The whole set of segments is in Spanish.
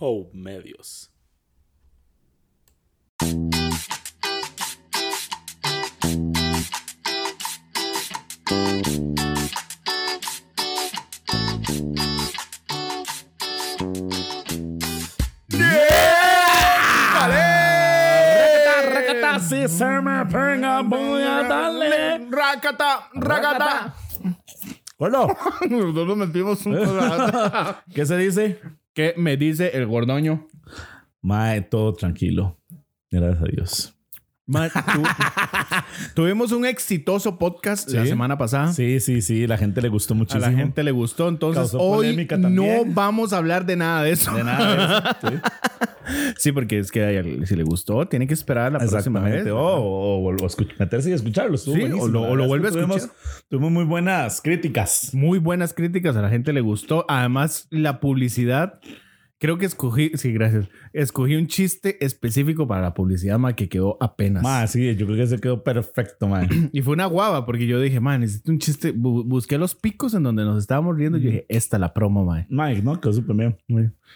Hope Medios. Si se me pega, voy a darle. Racata, racata. Gordo, Nosotros metimos un ¿qué se dice? ¿Qué me dice el gordoño? Mae, todo tranquilo. Gracias a Dios. Ma, tu- tuvimos un exitoso podcast la semana pasada. Sí, sí, sí. La gente le gustó A muchísimo. la gente le gustó. Entonces, Causó hoy no vamos a hablar de nada de eso. De nada. de eso, sí. Sí, porque es que si le gustó, tiene que esperar a la próxima vez. O, o, o escuch- meterse y escucharlo. Sí, o lo- o lo vuelve a tuvimos- escuchar. Tuvimos muy buenas críticas. Muy buenas críticas, a la gente le gustó. Además, la publicidad, creo que escogí, sí, gracias. Escogí un chiste específico para la publicidad, ma, que quedó apenas. Mae, sí, yo creo que se quedó perfecto, mae. Y fue una guava, porque yo dije, man, necesito un chiste. Bu- busqué los picos en donde nos estábamos riendo y yo dije, esta la promo, man. mae, no, quedó súper bien.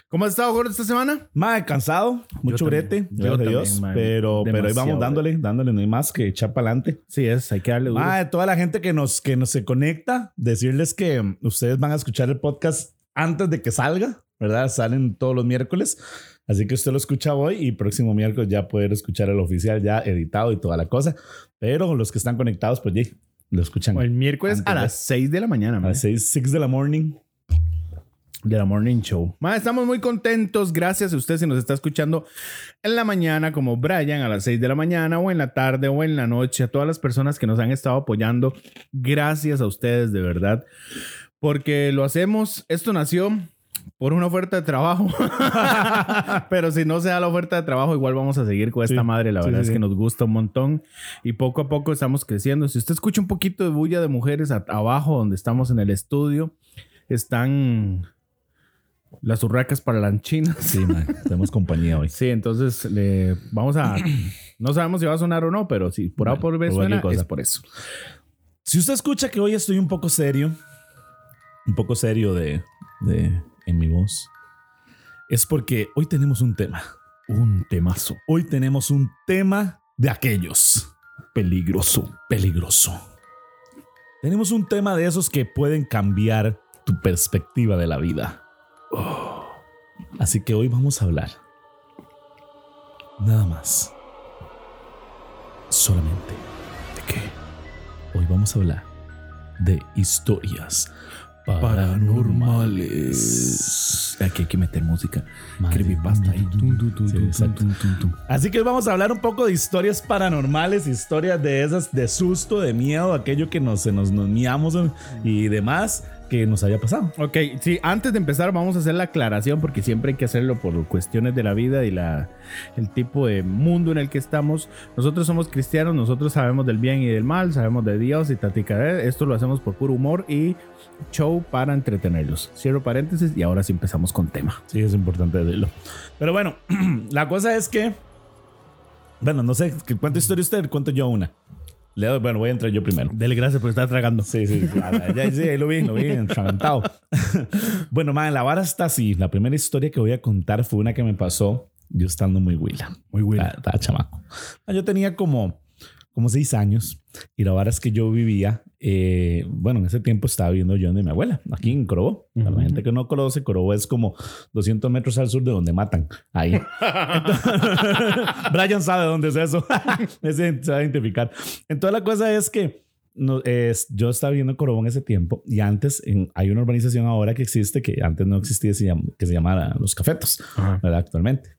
¿Cómo has estado, gordo, esta semana? Mae, cansado, mucho brete, Yo gracias a Dios. mae. pero, pero ahí vamos dándole, dándole, no hay más que echar para adelante. Sí, es, hay que darle duro. Mae, toda la gente que nos, que nos se conecta, decirles que mm, ustedes van a escuchar el podcast antes de que salga, ¿verdad? Salen todos los miércoles. Así que usted lo escucha hoy y próximo miércoles ya poder escuchar el oficial ya editado y toda la cosa. Pero los que están conectados, pues ya lo escuchan el miércoles Antes a las 6 de la mañana, a las 6, 6 de la morning. De la Morning Show. Man, estamos muy contentos. Gracias a usted si nos está escuchando en la mañana, como Brian, a las 6 de la mañana, o en la tarde, o en la noche. A todas las personas que nos han estado apoyando. Gracias a ustedes, de verdad. Porque lo hacemos. Esto nació por una oferta de trabajo. Pero si no se da la oferta de trabajo, igual vamos a seguir con esta Sí. madre. La verdad sí, es que nos gusta un montón. Y poco a poco estamos creciendo. Si usted escucha un poquito de bulla de mujeres abajo, donde estamos en el estudio, están las urracas para lanchinas. Sí, man, tenemos compañía hoy. Sí, entonces le vamos a. No sabemos si va a sonar o no, pero si por A Bueno, por B suena, es por eso. Si usted escucha que hoy estoy un poco serio, un poco serio de, de en mi voz, es porque hoy tenemos un tema. Un temazo. Hoy tenemos un tema de aquellos. Peligroso, peligroso. Tenemos un tema de esos que pueden cambiar tu perspectiva de la vida. Oh. Así que hoy vamos a hablar. Nada más. Solamente. ¿De qué? Hoy vamos a hablar de historias paranormales. Aquí hay que meter música. Creepypasta ahí. Así que hoy vamos a hablar un poco de historias paranormales, historias de esas de susto, de miedo, aquello que nos, se nos, nos miamos y demás que nos haya pasado. Ok, sí, antes de empezar vamos a hacer la aclaración porque siempre hay que hacerlo por cuestiones de la vida y la, el tipo de mundo en el que estamos. Nosotros somos cristianos, nosotros sabemos del bien y del mal, sabemos de Dios y tatica. Esto lo hacemos por puro humor y show para entretenerlos. Cierro paréntesis y ahora sí empezamos con tema. Sí, es importante decirlo. Pero bueno, la cosa es que, bueno, no sé, ¿qué- ¿cuánta historia usted? Cuento yo una. Le doy- bueno, voy a entrar yo primero. Dele gracias por estar tragando. Sí, sí, sí. Ya, sí, ahí lo vi, lo vi entragantado. bueno, man, la vara está así. La primera historia que voy a contar fue una que me pasó yo estando muy huila. Muy. Estaba, estaba chamaco. Ah, Yo tenía como, como seis años y la vara es que yo vivía, eh, bueno, en ese tiempo estaba viviendo yo donde mi abuela, aquí en Corobó. Para la gente que no conoce, Corobó es como 200 metros al sur de donde matan. Ahí. Entonces- Brian sabe dónde es eso. Se va a identificar. Entonces la cosa es que no, es, yo estaba viviendo en Corobó en ese tiempo y antes en- hay una urbanización ahora que existe que antes no existía, se llama- que se llamara Los Cafetos. ¿verdad? Actualmente.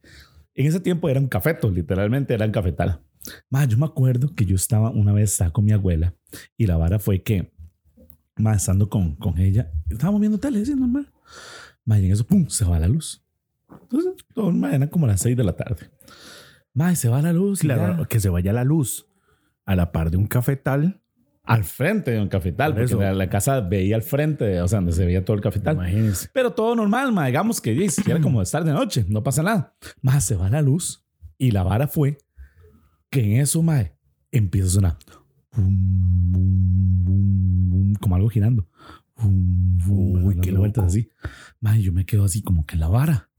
En ese tiempo era un cafeto, literalmente era un cafetal. Ma, yo me acuerdo que yo estaba una vez estaba con mi abuela y la vara fue que, ma, estando con, con ella, estábamos viendo tele, así normal. Ma, y en eso, pum, se va la luz. Entonces, todo, ma, eran como las seis de la tarde. Y se va la luz. Claro, que se vaya la luz a la par de un cafetal. al frente de un cafetal, Por porque eso. la, la casa veía al frente, o sea, donde se veía todo el cafetal. Imagínense. Pero todo normal, ma, digamos que sí, era como estar de noche, no pasa nada. Más se va la luz y la vara fue que en eso, ma, empieza a sonar como algo girando. Uy, qué vueltas así. Ma, yo me quedo así como que la vara.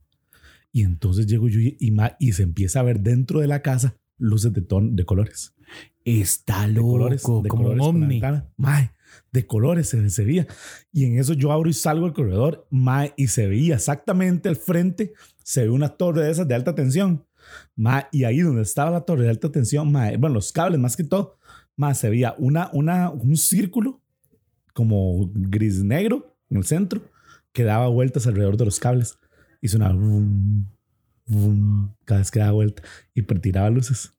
Y entonces llego yo y, y, ma, y se empieza a ver dentro de la casa luces de, ton, de colores. Está De loco, colores, de como colores un ovni. Mae, de colores se, se veía. Y en eso yo abro y salgo al corredor, mae, y se veía exactamente al frente, se ve una torre de esas de alta tensión. Mae, y ahí donde estaba la torre de alta tensión, mae, bueno, los cables más que todo, mae, se veía una, una, un círculo como gris negro en el centro que daba vueltas alrededor de los cables y sonaba vum, vum, cada vez que daba vuelta y tiraba luces.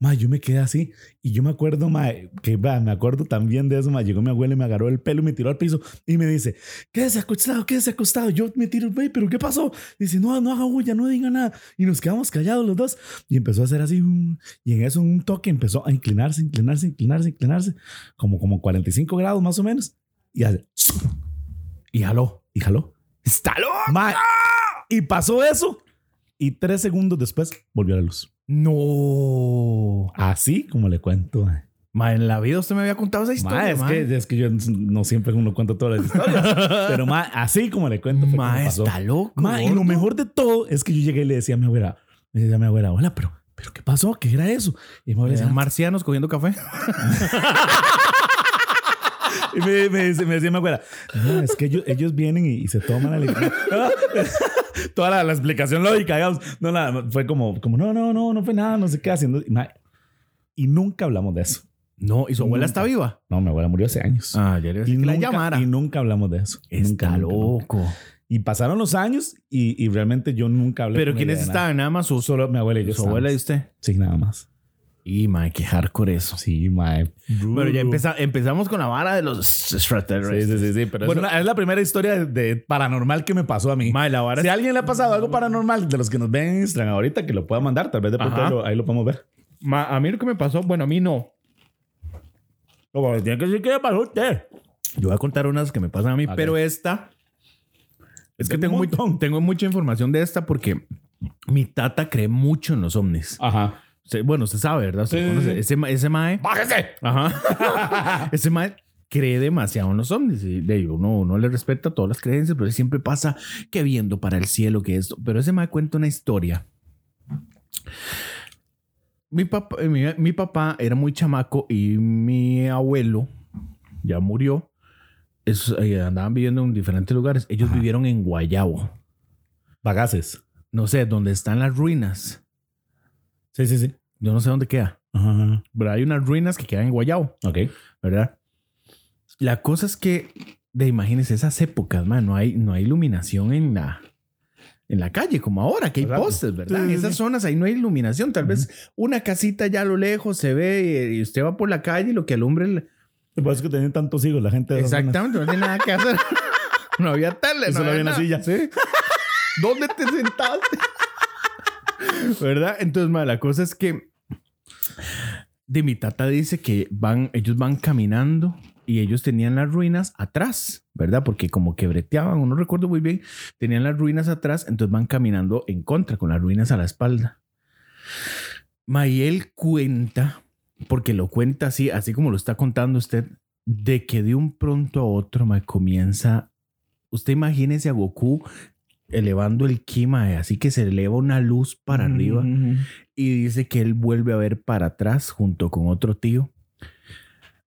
Ma, yo me quedé así y yo me acuerdo, ma, que va, me acuerdo también de eso, ma, llegó mi abuela y me agarró el pelo y me tiró al piso y me dice, quédese acostado, quédese acostado. Yo me tiro, güey, pero ¿qué pasó? Dice, no, no haga bulla, no diga nada. Y nos quedamos callados los dos y empezó a hacer así y en eso un toque empezó a inclinarse, inclinarse, inclinarse, inclinarse, como, como 45 grados más o menos y hace, Y jaló. y jaló. Está loco. Ma, y pasó eso y tres segundos después volvió la luz. No. Así como le cuento. ma. En la vida usted me había contado esa Ma, historia. es, ma. que, es que yo no siempre uno cuento todas las historias. pero ma, así como le cuento, Ma, está loco. Ma, y lo mejor de todo es que yo llegué y le decía a mi abuela, le decía a mi abuela, hola, pero, pero ¿qué pasó? ¿Qué era eso? Y Eran decía, marcianos cogiendo café. y me, me me decía mi abuela, no, es que ellos, ellos vienen y, y se toman el Toda la, la explicación lógica, digamos. No, nada, fue como, como, no, no, no, no fue nada, no sé qué haciendo. Y, nunca hablamos de eso. No, y su abuela Nunca. está viva. No, mi abuela murió hace años. Ah, ya le y, que la nunca, llamara. y nunca hablamos de eso. Está Nunca, nunca, nunca. loco. Y pasaron los años y, y realmente yo nunca hablé Pero con ¿quiénes nada. estaban? Nada más su, Solo mi abuela y yo. su abuela y usted. Sí, nada más. Y, ma, qué hardcore eso. Sí, mae. Bueno, ya empeza- empezamos con la vara de los Sí, extraterrestres. sí, sí, sí, pero Bueno, es, una- es la primera historia de, paranormal que me pasó a mí. Ma, la vara si es- a alguien le ha pasado algo paranormal de los que nos ven en Instagram ahorita, que lo pueda mandar, tal vez de pronto ahí lo, ahí lo podemos ver. Ma, a mí lo que me pasó, bueno, a mí no. Como tiene que decir que le pasó a usted. Yo voy a contar unas que me pasan a mí, Ok. pero esta. Es que Tengo montón. tengo mucha información de esta porque mi tata cree mucho en los ovnis. Ajá. Se- bueno, usted sabe, ¿verdad? Usted Sí, sí, conoce. sí. Ese, ese mae. ¡Bájese! Ajá. ese mae cree demasiado en los ovnis. Y de uno, uno le respeta todas las creencias, pero siempre pasa que viendo para el cielo, que esto. Pero ese mae cuenta una historia. Mi papá, eh, mi, mi papá era muy chamaco y mi abuelo ya murió. Es- eh, andaban viviendo en diferentes lugares. Ellos Ajá. vivieron en Guayabo. Bagaces. No sé, donde están las ruinas. Sí, sí, sí. Yo no sé dónde queda. Ajá. Pero hay unas ruinas que quedan en Guayabo. Ok. ¿verdad? La cosa es que, de imagínense esas épocas, man, no hay, no hay iluminación en la, en la calle como ahora, que hay Exacto. postes, ¿verdad? En esas zonas ahí no hay iluminación. Tal vez una casita ya a lo lejos se ve y, usted va por la calle y lo que alumbre. el- Por eso que tienen tantos hijos la gente de. Exactamente, no tiene nada que hacer. no había tele, no solo había una silla. Sí. ¿Dónde te sentaste? ¿Verdad? Entonces, ma, la cosa es que de mi tata dice que van, ellos van caminando y ellos tenían las ruinas atrás, ¿verdad? Porque como que breteaban, no recuerdo muy bien, tenían las ruinas atrás, entonces van caminando en contra con las ruinas a la espalda. Mayel cuenta, porque lo cuenta así, así como lo está contando usted, de que de un pronto a otro me comienza, usted imagínese a Goku elevando el ki, mae, así que se eleva una luz para arriba y dice que él vuelve a ver para atrás junto con otro tío.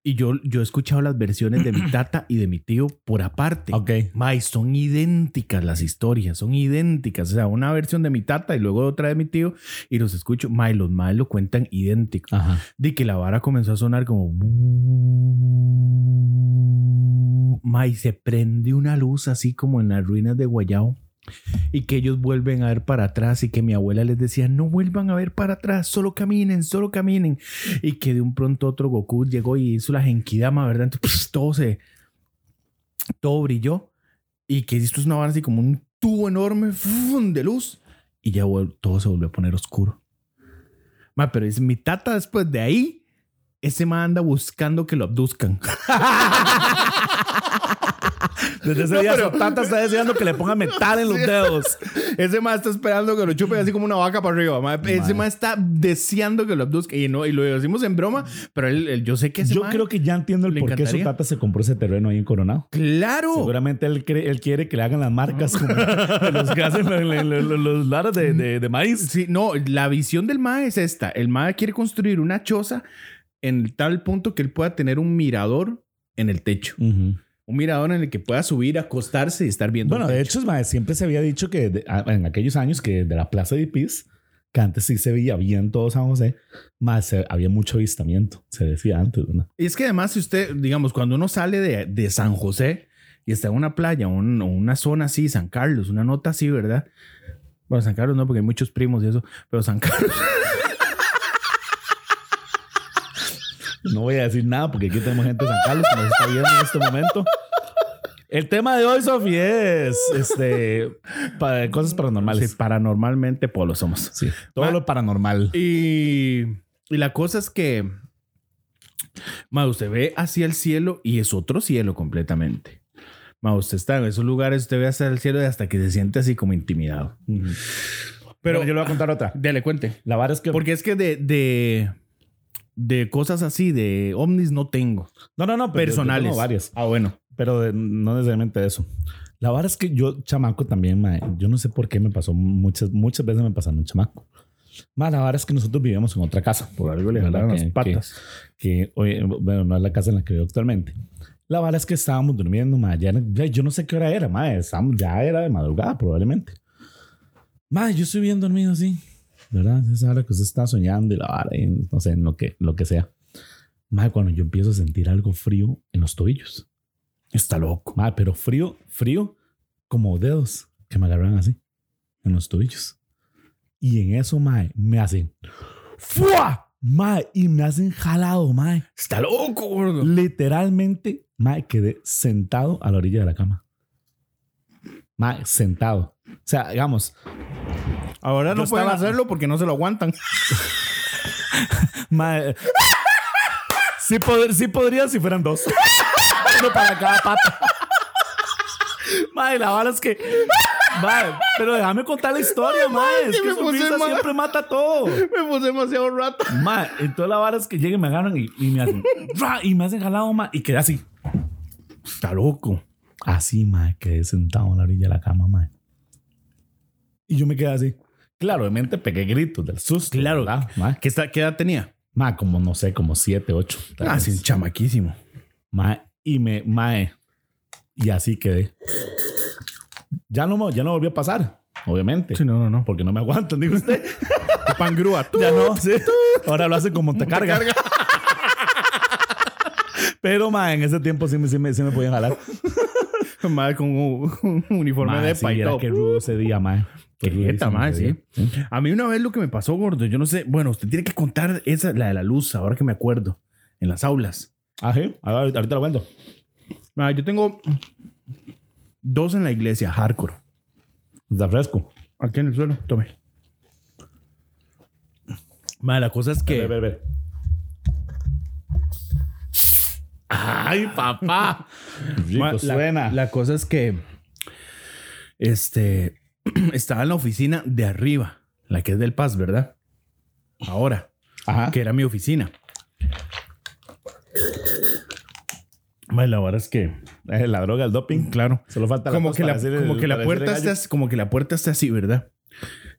Y yo, yo he escuchado las versiones de mi tata y de mi tío por aparte. Ok. May, son idénticas las historias, son idénticas. O sea, una versión de mi tata y luego otra de mi tío y los escucho. May, los más lo cuentan idéntico. Ajá. De que la vara comenzó a sonar como... May, se prende una luz así como en las ruinas de Guayao y que ellos vuelven a ver para atrás y que mi abuela les decía, no vuelvan a ver para atrás, solo caminen, solo caminen. Y que de un pronto otro Goku llegó y hizo la genkidama, ¿verdad? Entonces pss, todo se... Todo brilló y que esto es una vara así como un tubo enorme de luz y ya todo se volvió a poner oscuro. Ma, pero es mi tata después de ahí ese man anda buscando que lo abduzcan. Desde ese No, día pero- su tata está deseando que le ponga metal en los dedos. Ese man está esperando que lo chupen así como una vaca para arriba. ma. Ese man está deseando que lo abduzcan. Y, no, y lo decimos en broma, pero él, él- yo sé que ese Yo creo que ya entiendo el por qué su tata se compró ese terreno ahí en Coronado. Claro. Seguramente él, cree- él quiere que le hagan las marcas como los que hacen los, los- los- los laras de, de- de maíz. Sí, no, la visión del MAE es esta. El MAE quiere construir una choza en tal punto que él pueda tener un mirador en el techo. Ujú. Un mirador en el que pueda subir, acostarse y estar viendo. Bueno, de hecho, mae, siempre se había dicho que de- en aquellos años que de la Plaza de Ipis, que antes sí se veía bien todo San José, más se- había mucho avistamiento, se decía antes, ¿no? Y es que además, si usted, digamos, cuando uno sale de, de San José y está en una playa un- o una zona así, San Carlos, una nota así, ¿verdad? Bueno, San Carlos no, porque hay muchos primos y eso, pero San Carlos. No voy a decir nada porque aquí tenemos gente de San Carlos que nos está viendo en este momento. El tema de hoy, Sofi, es este, pa- cosas paranormales. Sí, paranormalmente polo somos. Sí, todo Ma- lo paranormal. Y, y la cosa es que, ma, usted ve hacia el cielo y es otro cielo completamente. Ma, usted está en esos lugares, usted ve hacia el cielo y hasta que se siente así como intimidado. Pero yo le voy a contar otra. Dele, cuente. La vara es que... Porque es que de, de, de cosas así, de ovnis, no tengo. no, no, no. pero yo- yo Personales. tengo varias. Ah, bueno. Pero de- no necesariamente eso. La verdad es que yo, chamaco, también, mae, yo no sé por qué me pasó muchas, muchas veces me pasaron un chamaco. Más la verdad es que nosotros vivíamos en otra casa. Por algo le jalaron las Que- patas. Que hoy, bueno, no es la casa en la que vivo actualmente. La verdad es que estábamos durmiendo, mae, ya, ya yo no sé qué hora era, mae, estábamos- ya era de madrugada probablemente. Mae, yo estoy bien dormido así, ¿verdad? Esa hora que usted está soñando y la vara, y no sé, en lo que, lo que sea. Mae, cuando yo empiezo a sentir algo frío en los tobillos. Está loco. Mae, pero frío, frío, como dedos que me agarran así en los tobillos. Y en eso, mae, me hacen ¡Fua! Mae, y me hacen jalado, mae. Está loco, gordo. Literalmente, mae, quedé sentado a la orilla de la cama. Sentado. O sea, digamos, Ahora no pueden estaba- hacerlo porque no se lo aguantan. Sí, pod- sí podría si fueran dos. Uno para cada pata. Mae, la verdad es que. Mae, pero déjame contar la historia, mae. Es que su risa siempre mata todo. Me puse demasiado rato. Mae, entonces la vara es que lleguen, me agarran y, y me hacen. Y me hacen jalado, mae. Y quedé así. Está loco. Así, mae, quedé sentado en la orilla de la cama, mae. Y yo me quedé así. Claro, obviamente pegué gritos del susto. Claro. ¿verdad, mae? ¿Qué, está, ¿Qué edad tenía? Mae, como no sé, como siete, ocho. Ah, sí, chamaquísimo. Mae, y me, mae. Y así quedé. Ya no, ya no volvió a pasar, obviamente. Sí, no, no, no. Porque no me aguantan, digo usted. Pan grúa. Tú. ya no, sí. Ahora lo hacen con montacarga. Pero, mae, en ese tiempo sí me, sí me, sí me podían jalar. Madre con un, un uniforme de sí, pa y era todo. que rudo ese día, mae. Mae, ese sí. A mí una vez lo que me pasó, gordo, yo no sé. Bueno, usted tiene que contar esa, la de la luz, ahora que me acuerdo. En las aulas. Ah, sí. Ahora- Ahorita lo cuento. Yo tengo dos en la iglesia, hardcore. Está fresco. Aquí en el suelo, tome. La cosa es que. Ve, ve, ve. Ay, papá. Rico la, suena. la cosa es que. Este. Estaba en la oficina de arriba, la que es del Paz, ¿verdad? Ahora, Ajá. que era mi oficina. Madre, la verdad es que. Eh, la droga, el doping. Claro. Solo falta como que, la, como el- que la puerta está como que la puerta está así, ¿verdad?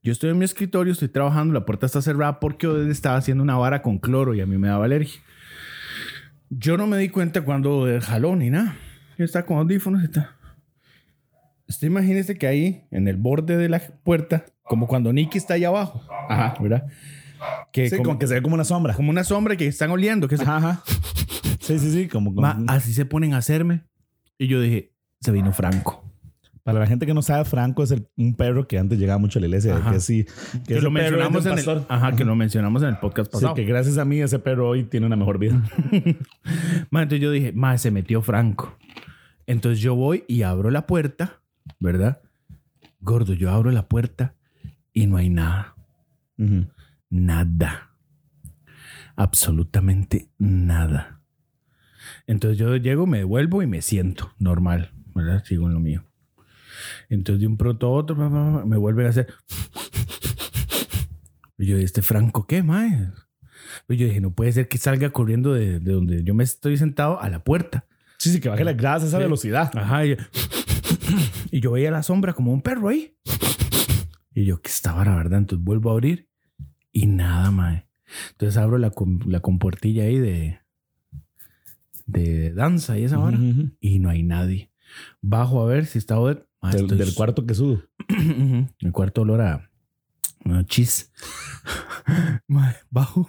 Yo estoy en mi escritorio, estoy trabajando, la puerta está cerrada porque estaba haciendo una vara con cloro y a mí me daba alergia. Yo no me di cuenta cuando del jalón ni nada. Yo estaba con audífonos y está. Usted imagínese que ahí, en el borde de la puerta, como cuando Nicky está allá abajo, Ajá. ¿verdad? Que Sí, como, con que se ve como una sombra. como una sombra que están oliendo. Que Ajá, ajá. Sí, sí, sí. Como, como- Ma, así se ponen a hacerme. Y yo dije, se vino Franco. Para la gente que no sabe, Franco es el- un perro que antes llegaba mucho a la iglesia. Ajá. Que sí. Que, lo mencionamos en el, pastor. ajá, que lo mencionamos en el podcast Sí, pasado. que gracias a mí ese perro hoy tiene una mejor vida. Ma, entonces yo dije, ma, se metió Franco. Entonces yo voy y abro la puerta, ¿verdad? Gordo, yo abro la puerta y no hay nada. Nada. absolutamente nada. Entonces yo llego, me devuelvo y me siento normal, ¿verdad? Sigo en lo mío. Entonces de un pronto a otro me vuelve a hacer... Y yo, ¿este Franco qué, mae? Y yo dije, no puede ser que salga corriendo de, de donde yo me estoy sentado a la puerta. Sí, sí, que baje las gradas a esa Sí. velocidad. Ajá. Y, y yo veía la sombra como un perro ahí. Y yo, que estaba la verdad. Entonces vuelvo a abrir y nada, mae. Entonces abro la, la compuertilla ahí de, de danza y esa hora. Ujú. Y no hay nadie. Bajo a ver si está Oder. Del, estoy del cuarto que sudo. El cuarto olor a, a chis. Bajo.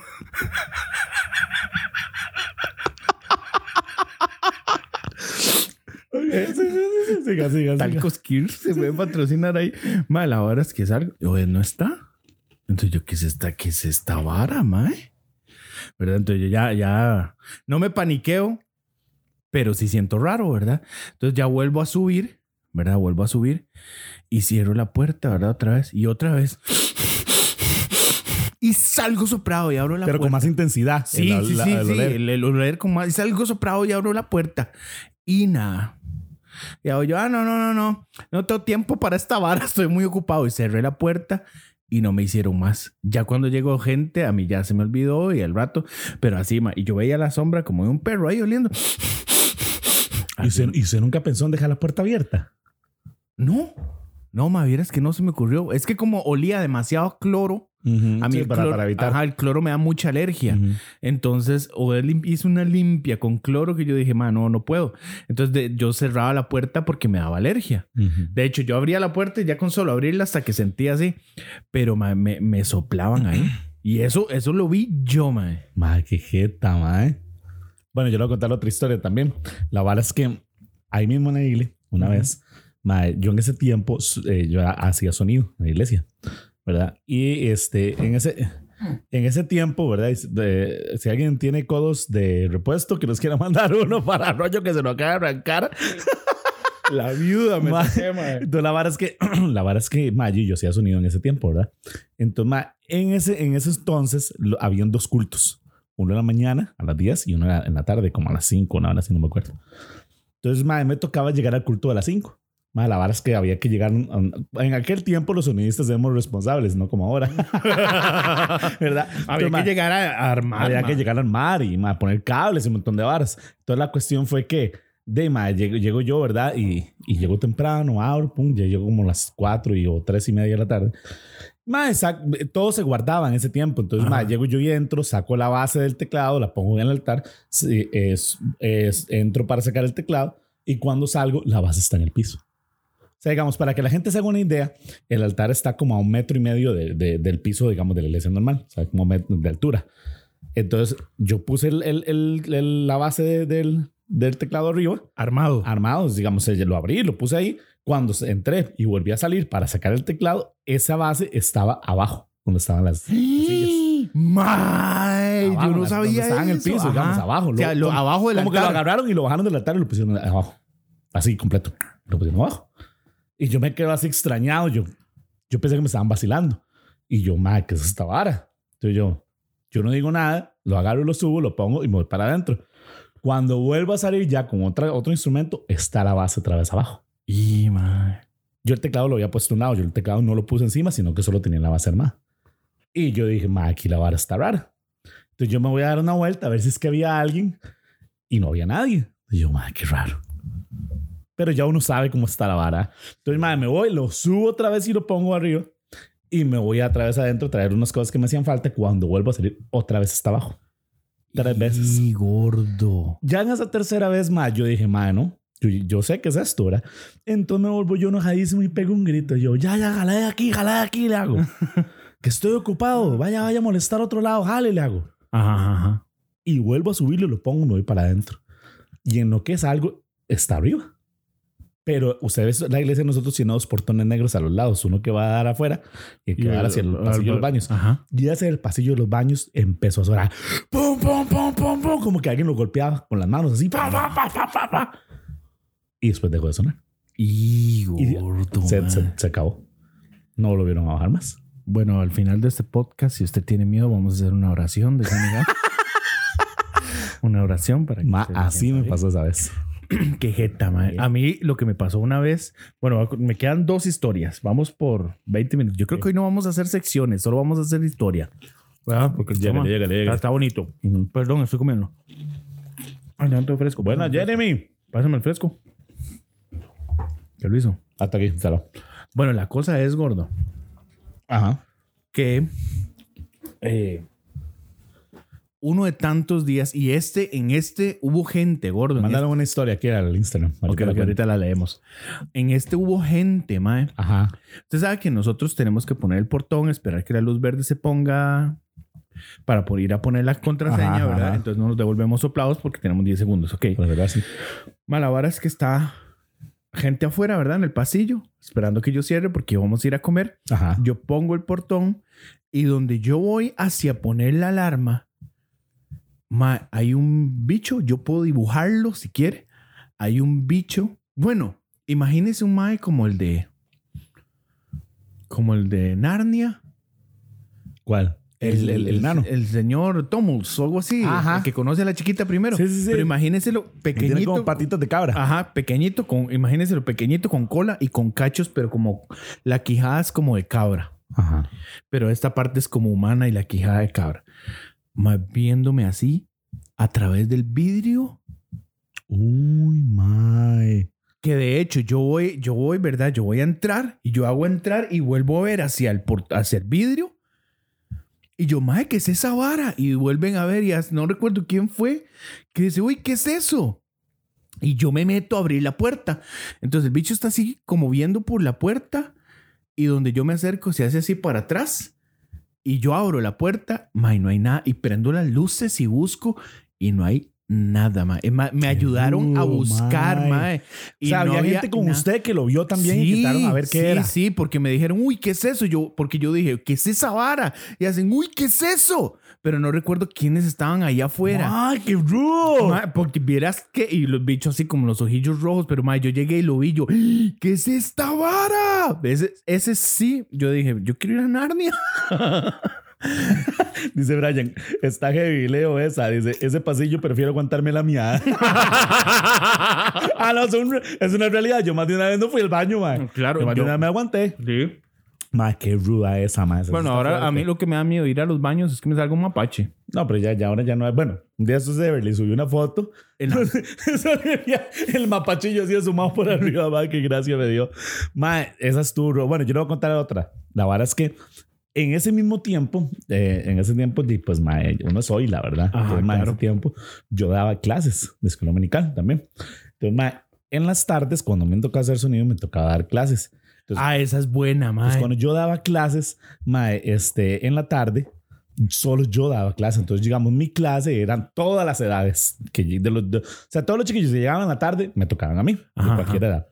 Siga, siga, siga. Talcos Kir se puede patrocinar ahí. Mae, la hora es que salgo. Oye, no está. Entonces yo, ¿qué es esta? ¿Qué es esta vara, mae? ¿Verdad? Entonces yo ya, ya no me paniqueo, pero sí siento raro, ¿verdad? Entonces ya vuelvo a subir, ¿verdad? Vuelvo a subir y cierro la puerta, ¿verdad? Otra vez y otra vez. Y salgo soprado y abro la Pero puerta. con más intensidad. Sí, El- sí, la- sí, el sí. oler. El, el oler con más. Y salgo soprado y abro la puerta. Y nada. Y hago yo, ah, no, no, no, no. No tengo tiempo para esta vara. Estoy muy ocupado. Y cerré la puerta y no me hicieron más. Ya cuando llegó gente, a mí ya se me olvidó y al rato. Pero así, y yo veía la sombra como de un perro ahí oliendo. ¿Y usted, y usted nunca pensó en dejar la puerta abierta? No. No, ma, vieras que no se me ocurrió. Es que como olía demasiado cloro. A mí Sí, el para, cloro, para evitar. ajá, el cloro me da mucha alergia. Entonces, o él hizo una limpia con cloro que yo dije, man, no, no puedo. Entonces, de- yo cerraba la puerta porque me daba alergia. De hecho, yo abría la puerta y ya con solo abrirla hasta que sentía así, pero ma, me, me soplaban ahí. Y eso, eso lo vi yo, man. Madre, qué jeta, madre. Bueno, yo le voy a contar otra historia también. La vara es que ahí mismo en la iglesia, una vez, madre, yo en ese tiempo eh, yo hacía sonido en la iglesia, ¿verdad? Y este, en ese, en ese tiempo, ¿verdad? Eh, si alguien tiene codos de repuesto que nos quiera mandar uno para rollo que se lo acaba de arrancar, La viuda me saqué, Entonces la vara es que, la vara es que, ma, yo, yo hacía sonido en ese tiempo, ¿verdad? Entonces, ma, en ese, en ese entonces lo- habían dos cultos. Uno en la mañana a las 10 y uno en la, en la tarde como a las 5, una hora así, no me acuerdo. Entonces, ma, me tocaba llegar al culto a las 5. Ma, la vara es que había que llegar. a- En aquel tiempo los sonidistas éramos responsables, no como ahora. ¿Verdad? Había Entonces, que llegar a armar. había que llegar al mar y ma, poner cables y un montón de varas. Entonces la cuestión fue que, de ma, llego, llego yo, ¿verdad? Y, y llego temprano, abro, pum, ya llego como las 4 y, o 3 y media de la tarde. Ma, sac- todo se guardaba en ese tiempo. Entonces, ma, Ajá. llego yo y entro, saco la base del teclado, la pongo en el altar, es, es, entro para sacar el teclado y cuando salgo, la base está en el piso. Sea, digamos, para que la gente se haga una idea, el altar está como a un metro y medio de- de- del piso, digamos, de la iglesia normal, o sea, como de altura. Entonces, yo puse el- el- el- la base de- del, del teclado arriba, Armado. armados, digamos, eh, lo abrí, lo puse ahí. Cuando entré y volví a salir para sacar el teclado, esa base estaba abajo, donde estaban las, las sillas. Abajo, yo no sabía estaba en el eso. piso, digamos, Ajá. abajo. O sea, Lo- lo- abajo del Como que lo altar. agarraron y lo bajaron del altar y lo pusieron abajo. Así, completo. Lo pusieron abajo. Y yo me quedo así extrañado. Yo, yo pensé que me estaban vacilando. Y yo, madre, ¿qué es esta vara? Entonces yo, yo no digo nada, lo agarro, lo subo, lo pongo y me voy para adentro. Cuando vuelvo a salir ya con otra, otro instrumento, está la base otra vez abajo. Y, mae. Yo el teclado lo había puesto a un lado. Yo el teclado no lo puse encima, sino que solo tenía la base armada. Y yo dije, ma, aquí la vara está rara. Entonces yo me voy a dar una vuelta a ver si es que había alguien y no había nadie. Y yo, ma, qué raro. Pero ya uno sabe cómo está la vara. Entonces, ma, me voy, lo subo otra vez y lo pongo arriba. Y me voy otra vez adentro a traer unas cosas que me hacían falta. Cuando vuelvo a salir, otra vez está abajo. Tres veces. Y gordo. Ya en esa tercera vez más, yo dije, mano, yo, yo sé que es esto, ¿verdad? Entonces me vuelvo yo enojadísimo y pego un grito. Yo, ya, ya, jala de aquí, jala de aquí, le hago. que estoy ocupado. Vaya, vaya a molestar a otro lado, jale, le hago. Ajá, ajá. Y vuelvo a subirlo, lo pongo me voy para adentro. Y en lo que es algo, está arriba. Pero ustedes, la iglesia, nosotros tiene dos portones negros a los lados. Uno que va a dar afuera y el que va a dar hacia el pasillo de los baños. Ajá. Y hacia el pasillo de los baños empezó a sonar pum, pum, pum, pum, pum, como que alguien lo golpeaba con las manos así. pa, pa, pa, pa, pa, pa. Y después dejó de sonar. Y Y gordo. Se, mae. se- se acabó. No lo vieron a bajar más. Bueno, al final de este podcast, si usted tiene miedo, vamos a hacer una oración de sanidad. Una oración para que Ma, usted se así me pasó esa vez. Qué jeta, mae. A mí lo que me pasó una vez, bueno, me quedan dos historias. Vamos por 20 minutos. Yo creo que hoy no vamos a hacer secciones, solo vamos a hacer historia. ¿Verdad? Porque. Está, bonito. Perdón, estoy comiendo. Ay, no, tengo fresco. Fresco. Jeremy. Pásame el fresco. ¿Qué lo hizo? Hasta aquí, salud. Bueno, la cosa es, gordo, Ajá. que eh, uno de tantos días, y este, en este hubo gente, gordo. Mandaron una historia aquí al Instagram. este- Ahorita la ahorita la leemos. En este hubo gente, mae. Ajá. Usted sabe que nosotros tenemos que poner el portón, esperar que la luz verde se ponga para poder ir a poner la contraseña, Ajá, ¿verdad? ajá. Entonces no nos devolvemos soplados porque tenemos 10 segundos, ok. Pues, ¿verdad? Sí. Malavara es que está gente afuera, ¿verdad? En el pasillo, esperando que yo cierre porque vamos a ir a comer. Ajá. Yo pongo el portón y donde yo voy hacia poner la alarma, ma, hay un bicho, yo puedo dibujarlo si quiere. Hay un bicho. Bueno, imagínese un mae como el de como el de Narnia. ¿Cuál? El, el, el nano. El señor Tomus o algo así. Ajá. El que conoce a la chiquita primero. Sí, sí, sí. Pero imagínenselo Que Tiene pequeñito. como patitas de cabra. Ajá, pequeñito, con, imagínenselo pequeñito con cola y con cachos, pero como la quijada es como de cabra. Ajá. Pero esta parte es como humana y la quijada de cabra. Viéndome así a través del vidrio. Uy, my. Que de hecho yo voy, yo voy, ¿verdad? Yo voy a entrar y yo hago entrar y vuelvo a ver hacia el, hacia el vidrio. Y yo, mae, ¿qué es esa vara? Y vuelven a ver y no recuerdo quién fue que dice, uy, ¿qué es eso? Y yo me meto a abrir la puerta. Entonces el bicho está así como viendo por la puerta y donde yo me acerco se hace así para atrás. Y yo abro la puerta, mae, no hay nada. Y prendo las luces y busco y no hay nada, mae. Me ayudaron a buscar, mae. mae. O Y sea, no había gente nada. usted que lo vio también y intentaron a ver qué sí, era. Sí, porque me dijeron, uy, ¿qué es eso? Yo, porque yo dije, ¿qué es esa vara? Y hacen, uy, ¿qué es eso? Pero no recuerdo quiénes estaban ahí afuera. ¡Ay, qué rudo! Porque vieras que, y los bichos así como los ojillos rojos, pero ma, yo llegué y lo vi, yo, ¿qué es esta vara? Ese, ese sí, yo dije, yo quiero ir a Narnia. Dice Brian, está heavy, leo esa. Dice, ese pasillo prefiero aguantarme la mía. ah, no, es, un- es una realidad. Yo más de una vez no fui al baño, man. Claro, Yo más de una vez me aguanté. Sí. Ma, qué ruda esa, ma. Esa Bueno, ahora a fuerte. mí lo que me da miedo ir a los baños es que me salga un mapache. No, pero ya, ya ahora ya no es. Bueno, un día eso se le subió una foto. En la- el mapachillo así asomado por arriba, ma, qué gracia me dio. Ma, esa estuvo. ru- Bueno, yo le voy a contar otra. La verdad es que en ese mismo tiempo, eh, en ese tiempo, pues, ma, uno soy, la verdad. Ajá, Entonces, ma, en claro. ese tiempo, yo daba clases de escuela dominical también. Entonces, ma, en las tardes, cuando me tocaba hacer sonido, me tocaba dar clases. Entonces, ah, esa es buena, pues mae. cuando yo daba clases, mae, este, en la tarde, solo yo daba clases. Entonces, digamos, mi clase eran todas las edades. Que de los, de- o sea, todos los chiquillos que llegaban en la tarde me tocaban a mí, Ajá, de cualquier edad.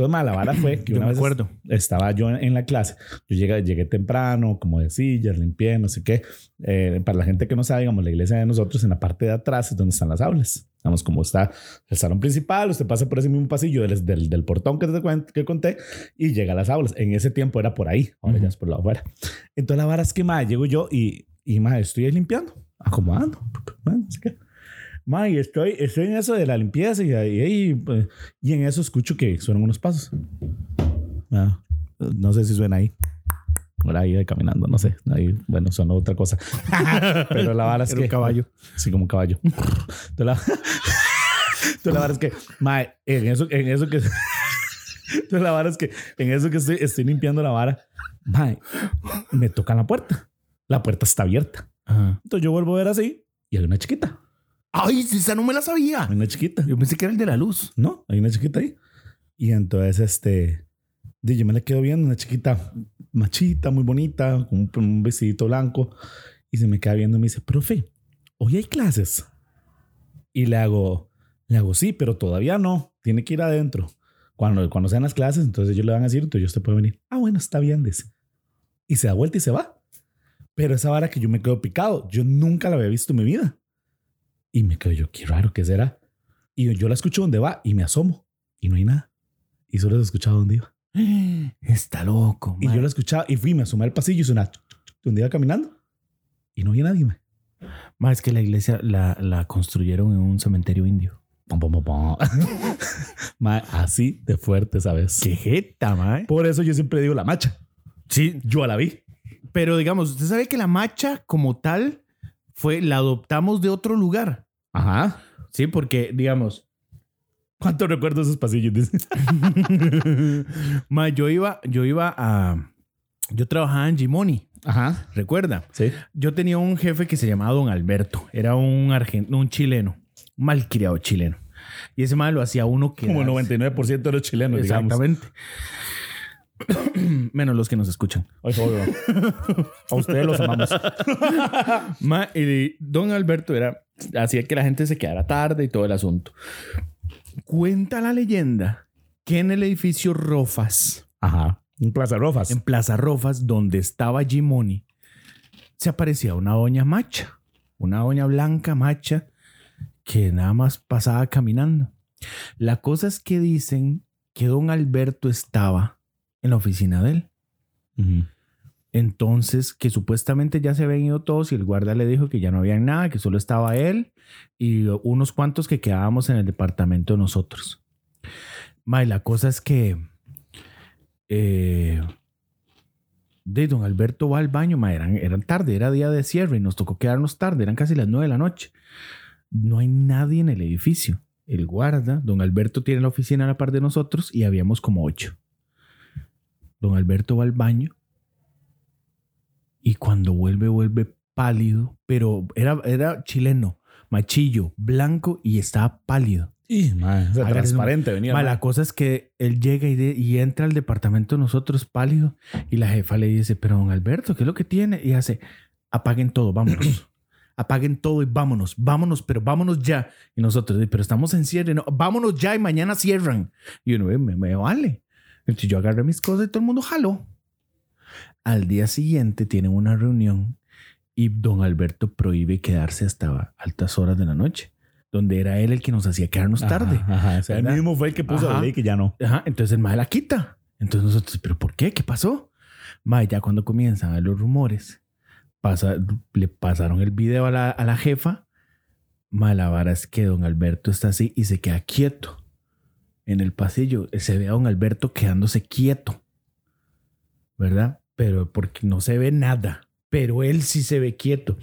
Entonces, mae, la vara fue que Yo una me vez acuerdo. estaba yo en, en la clase. Yo llegué, llegué temprano, como de sillas, limpié, no sé qué. Eh, para la gente que no sabe, digamos, la iglesia de nosotros en la parte de atrás es donde están las aulas. Digamos, como está el salón principal, usted pasa por ese mismo pasillo del, del, del portón que, te que conté y llega a las aulas. En ese tiempo era por ahí, ahora Ujú. ya es por la afuera. Entonces la vara es que, ma, llego yo y, y ma, estoy limpiando, acomodando. No sé qué. Ma, y estoy, estoy en eso de la limpieza y, ahí- ahí, pues, y en eso escucho que suenan unos pasos. Ah, no sé si suena ahí. Por ahí caminando, no sé. Ahí, bueno, sonó otra cosa. Pero la vara es Era que. un caballo. Sí, como un caballo. Entonces la, entonces, la vara es que, mae, en eso, en eso que. Entonces la vara es que en eso que estoy, estoy limpiando la vara, mae, me tocan la puerta. La puerta está abierta. Ajá. Entonces yo vuelvo a ver así y hay una chiquita. Ay, esa no me la sabía. Hay una chiquita. Yo pensé que era el de la luz. No, hay una chiquita ahí. Y entonces, este, yo me la quedo viendo, una chiquita machita, muy bonita, con un, un vestidito blanco. Y se me queda viendo y me dice, profe, hoy hay clases. Y le hago, le hago, sí, pero todavía no. Tiene que ir adentro. Cuando, cuando sean las clases, entonces ellos le van a decir, entonces usted puede venir. Ah, bueno, está bien, dice. Y se da vuelta y se va. Pero esa vara que yo me quedo picado, yo nunca la había visto en mi vida. Y me quedo yo, qué raro, ¿qué será? Y yo la escucho donde va y me asomo y no hay nada. Y solo se escuchaba donde iba. Está loco. Y yo la escuchaba y fui, me asomé al pasillo y sonaba donde iba caminando y no había nadie. mae. Más es que la iglesia la, la construyeron en un cementerio indio. Pum, pum, pum. Mae, así de fuerte, ¿sabes? Qué jeta, mae. Por eso yo siempre digo la macha. Sí, Yo la vi. pero digamos, usted sabe que la macha como tal fue, la adoptamos de otro lugar. Ajá. Sí, porque, digamos, ¿Cuánto recuerdo esos pasillos? Ma, yo iba, yo iba a, yo trabajaba en Gimoni, Ajá. recuerda. Sí. Yo tenía un jefe que se llamaba Don Alberto, era un argentino, un chileno, un malcriado chileno. Y ese mal lo hacía uno que Como el 99% de los chilenos, digamos. Menos los que nos escuchan. Ay. A ustedes los amamos. Ma, y don Alberto era hacía que la gente se quedara tarde y todo el asunto. Cuenta la leyenda que en el edificio Rofas, Ajá. En Plaza Rofas. en Plaza Rofas, donde estaba Gimoni, se aparecía una doña macha, una doña blanca macha que nada más pasaba caminando. La cosa es que dicen que don Alberto estaba en la oficina de él. Entonces, que supuestamente ya se habían ido todos y el guarda le dijo que ya no había nada, que solo estaba él y unos cuantos que quedábamos en el departamento de nosotros. May, la cosa es que eh, de don Alberto va al baño, ma, eran, eran tarde, era día de cierre y nos tocó quedarnos tarde, eran casi las nueve de la noche. No hay nadie en el edificio. El guarda, don Alberto tiene la oficina a la par de nosotros y habíamos como ocho. Don Alberto va al baño y cuando vuelve, vuelve pálido, pero era, era chileno, machillo, blanco y estaba pálido. Y, o sea, transparente venía. La cosa es que él llega y, de- y entra al departamento de nosotros pálido y la jefa le dice, pero don Alberto, ¿qué es lo que tiene? Y hace, apaguen todo, vámonos. apaguen todo y vámonos, vámonos, pero vámonos ya. Y nosotros, pero estamos en cierre, no, vámonos ya y mañana cierran. Y uno, "Eh, me, me vale. Entonces yo agarré mis cosas y todo el mundo jaló. Al día siguiente tienen una reunión y don Alberto prohíbe quedarse hasta altas horas de la noche, donde era él el que nos hacía quedarnos tarde. Ajá. O sea, ¿Verdad? mismo fue el que puso Ajá. la ley que ya no. Ajá, entonces el mae la quita. Entonces nosotros, ¿pero por qué? ¿Qué pasó? Mae, ya cuando comienzan a los rumores, pasa, le pasaron el video a la, a la jefa. Mae, la vara es que don Alberto está así y se queda quieto. En el pasillo se ve a don Alberto quedándose quieto. ¿Verdad? Pero porque no se ve nada. Pero él sí se ve quieto.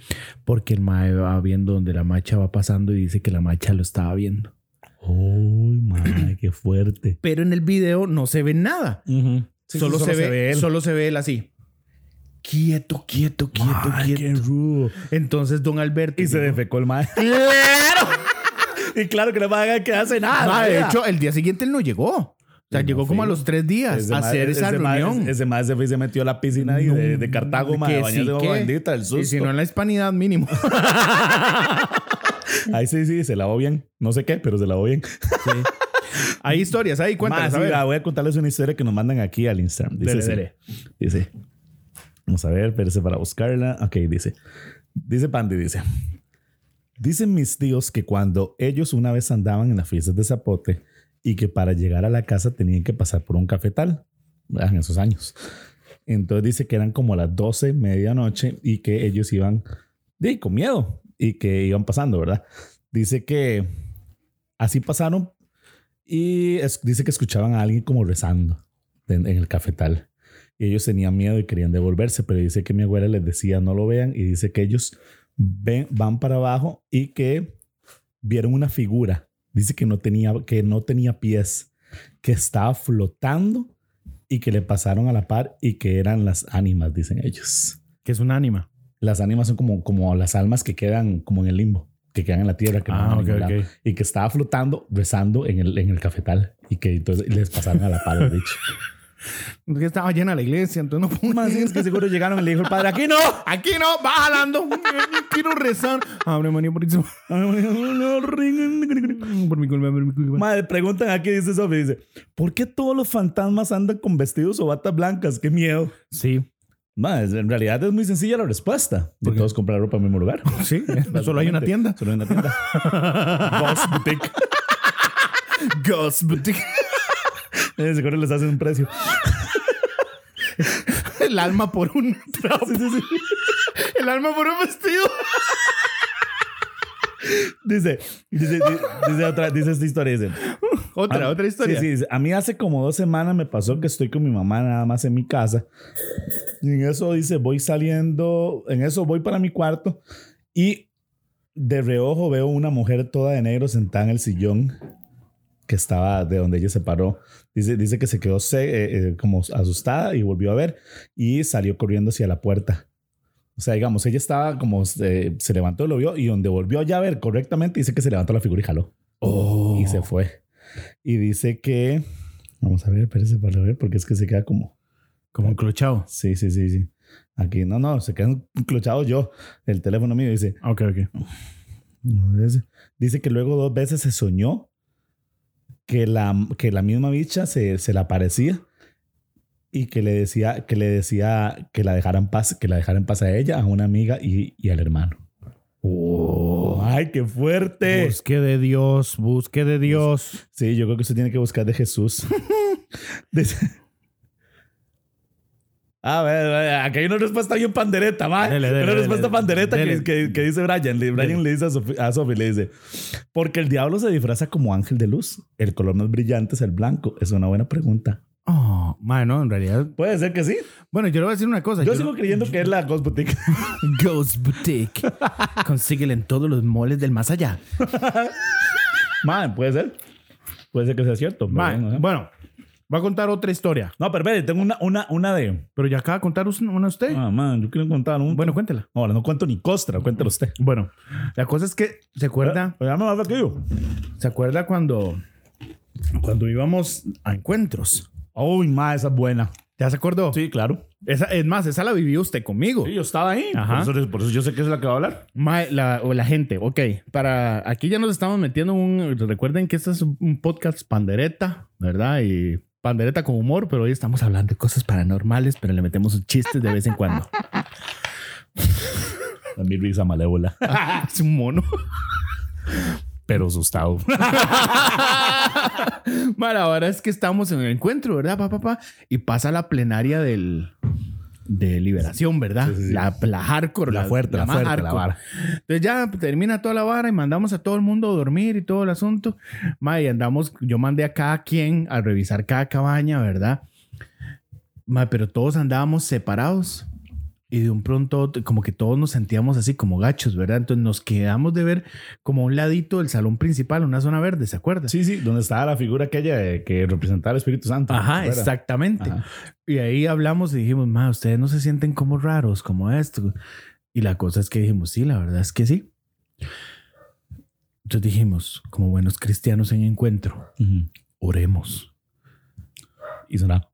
Porque el mae va viendo donde la macha va pasando y dice que la macha lo estaba viendo. Uy, madre, qué fuerte. Pero en el video no se ve nada. Sí, solo, sí, se, ve, él. solo se ve él así. Quieto, quieto, quieto, Ay, qué quieto. rudo. Entonces, don Alberto. Y se defecó el mae. ¡Claro! y claro que no va a quedarse nada. Ma, de hecho, el día siguiente él no llegó. O sea, No llegó como a los tres días a hacer esa reunión. ese mae se se metió a la piscina de, de Cartago, Que de sí, que- bendita, el susto. Y si no en la hispanidad, mínimo. Ahí sí, sí, se lavó bien. No sé qué, pero se lavó bien. Hay historias ahí, cuéntanos. sí, a ver. la voy a contarles una historia que nos mandan aquí al Instagram. Dice, dele. dice, vamos a ver, espérese para buscarla. Ok, dice, dice Pandy, dice, dicen mis tíos que cuando ellos una vez andaban en las fiestas de Zapote y que para llegar a la casa tenían que pasar por un cafetal, en esos años. Entonces dice que eran como las 12, medianoche y que ellos iban de, con miedo y que iban pasando, ¿verdad? Dice que así pasaron y dice que escuchaban a alguien como rezando en, en el cafetal. Y ellos tenían miedo y querían devolverse, pero dice que mi abuela les decía no lo vean y dice que ellos ven, van para abajo y que vieron una figura. Dice que no tenía, que no tenía pies, que estaba flotando y que le pasaron a la par y que eran las ánimas, dicen ellos. Que es un ánima. Las ánimas son como, como las almas que quedan como en el limbo, que quedan en la tierra, que no Ah, ok, ningún lado. ok. Y que estaba flotando, rezando en el, en el cafetal y que entonces les pasaron a la par, dicho. Que estaba llena la iglesia, entonces no. Más es que seguro llegaron y le dijo el padre, aquí no. Aquí no, va jalando. Quiero rezar. Abre María por mi culpa, por mi culpa. Madre, preguntan aquí, dice Sofía, dice, ¿por qué todos los fantasmas andan con vestidos o batas blancas? Qué miedo. Sí, Madre, en realidad es muy sencilla la respuesta. De todos comprar ropa en el mismo lugar. sí. Solo hay una tienda. Solo hay una tienda. Boss Boutique. Ghost Boutique. Seguro les hacen un precio. El alma por un trapo. Sí, sí, sí. El alma por un vestido. Dice, dice, dice, otra, dice esta historia, dice. Otra, Ah, otra historia. Sí, sí. A mí hace como dos semanas me pasó que estoy con mi mamá nada más en mi casa. Y en eso dice, voy saliendo, en eso voy para mi cuarto y de reojo veo una mujer toda de negro sentada en el sillón que estaba de donde ella se paró. Dice, dice que se quedó eh, eh, como asustada y volvió a ver y salió corriendo hacia la puerta. O sea, digamos, ella estaba como eh, se levantó y lo vio y donde volvió ya a ver correctamente dice que se levantó la figura y jaló Oh. y se fue. Y dice que. Vamos a ver, espérese para ver, porque es que se queda como. Como enclochado. Sí, sí, sí, sí. Aquí, no, no, se quedan enclochados yo. El teléfono mío dice. Ok, ok. Dice que luego dos veces se soñó que la, que la misma bicha se, se le aparecía y que le decía que le decía que la dejaran paz, que la dejaran paz a ella, a una amiga y, y al hermano. ¡Ay, qué fuerte! Busque de Dios, busque de Dios. Sí, yo creo que usted tiene que buscar de Jesús. Dice- A ver, aquí hay una respuesta bien pandereta, man. Dele, dele, una respuesta dele. pandereta que, que- que dice Brian. Brian le dice a Sophie, a Sophie, le dice, porque el diablo se disfraza como ángel de luz. El color más brillante es el blanco. Es una buena pregunta. Oh, bueno, en realidad. Puede ser que sí. Bueno, yo le voy a decir una cosa. Yo, no- sigo creyendo que es la Ghost Boutique. Ghost Boutique. Consíguela en todos los moles del más allá. man, puede ser. Puede ser que sea cierto. pero Ma, bueno, ¿eh? bueno, voy a contar otra historia. No, pero espere, tengo una, una, una de... Pero ya acaba de contar una usted. Ah, man, yo quiero contar un... Bueno, cuéntela. Ahora, no cuento ni costra, cuéntelo usted. Bueno, la cosa es que se acuerda, Pero ya me va que yo. se acuerda cuando, cuando íbamos a encuentros. Uy, ma, esa es buena. ¿Ya se acordó? Sí, claro. Esa, es más, esa la vivió usted conmigo. Sí, yo estaba ahí. Ajá. Por eso, por eso yo sé que es la que va a hablar. Mae, la, o la gente, ok. Para aquí ya nos estamos metiendo en un. Recuerden que este es un podcast pandereta, ¿verdad? Y pandereta con humor, pero hoy estamos hablando de cosas paranormales, pero le metemos chistes de vez en cuando. A mi risa malévola. es un mono. Pero asustado. Mae, la verdad es que estamos en el encuentro, ¿verdad, papá? papá? Y pasa la plenaria del. De liberación, ¿verdad? Sí, sí, sí. La, la hardcore, La fuerte, la más fuerte, la hardcore. vara. Entonces ya termina toda la vara y mandamos a todo el mundo a dormir y todo el asunto. Ma, y andamos, yo mandé a cada quien a revisar cada cabaña, ¿verdad? Ma, pero todos andábamos separados. Y de un pronto, como que todos nos sentíamos así como gachos, ¿verdad? Entonces nos quedamos de ver como a un ladito del salón principal, una zona verde, ¿se acuerda? Sí, sí, donde estaba la figura aquella de- que representaba al Espíritu Santo. Ajá, ¿Recuerda? exactamente. Ajá. Y ahí hablamos y dijimos, ma, ustedes no se sienten como raros, como esto. Y la cosa es que dijimos, sí, la verdad es que sí. Entonces dijimos, como buenos cristianos en encuentro, Ujú. oremos. Y sonaba.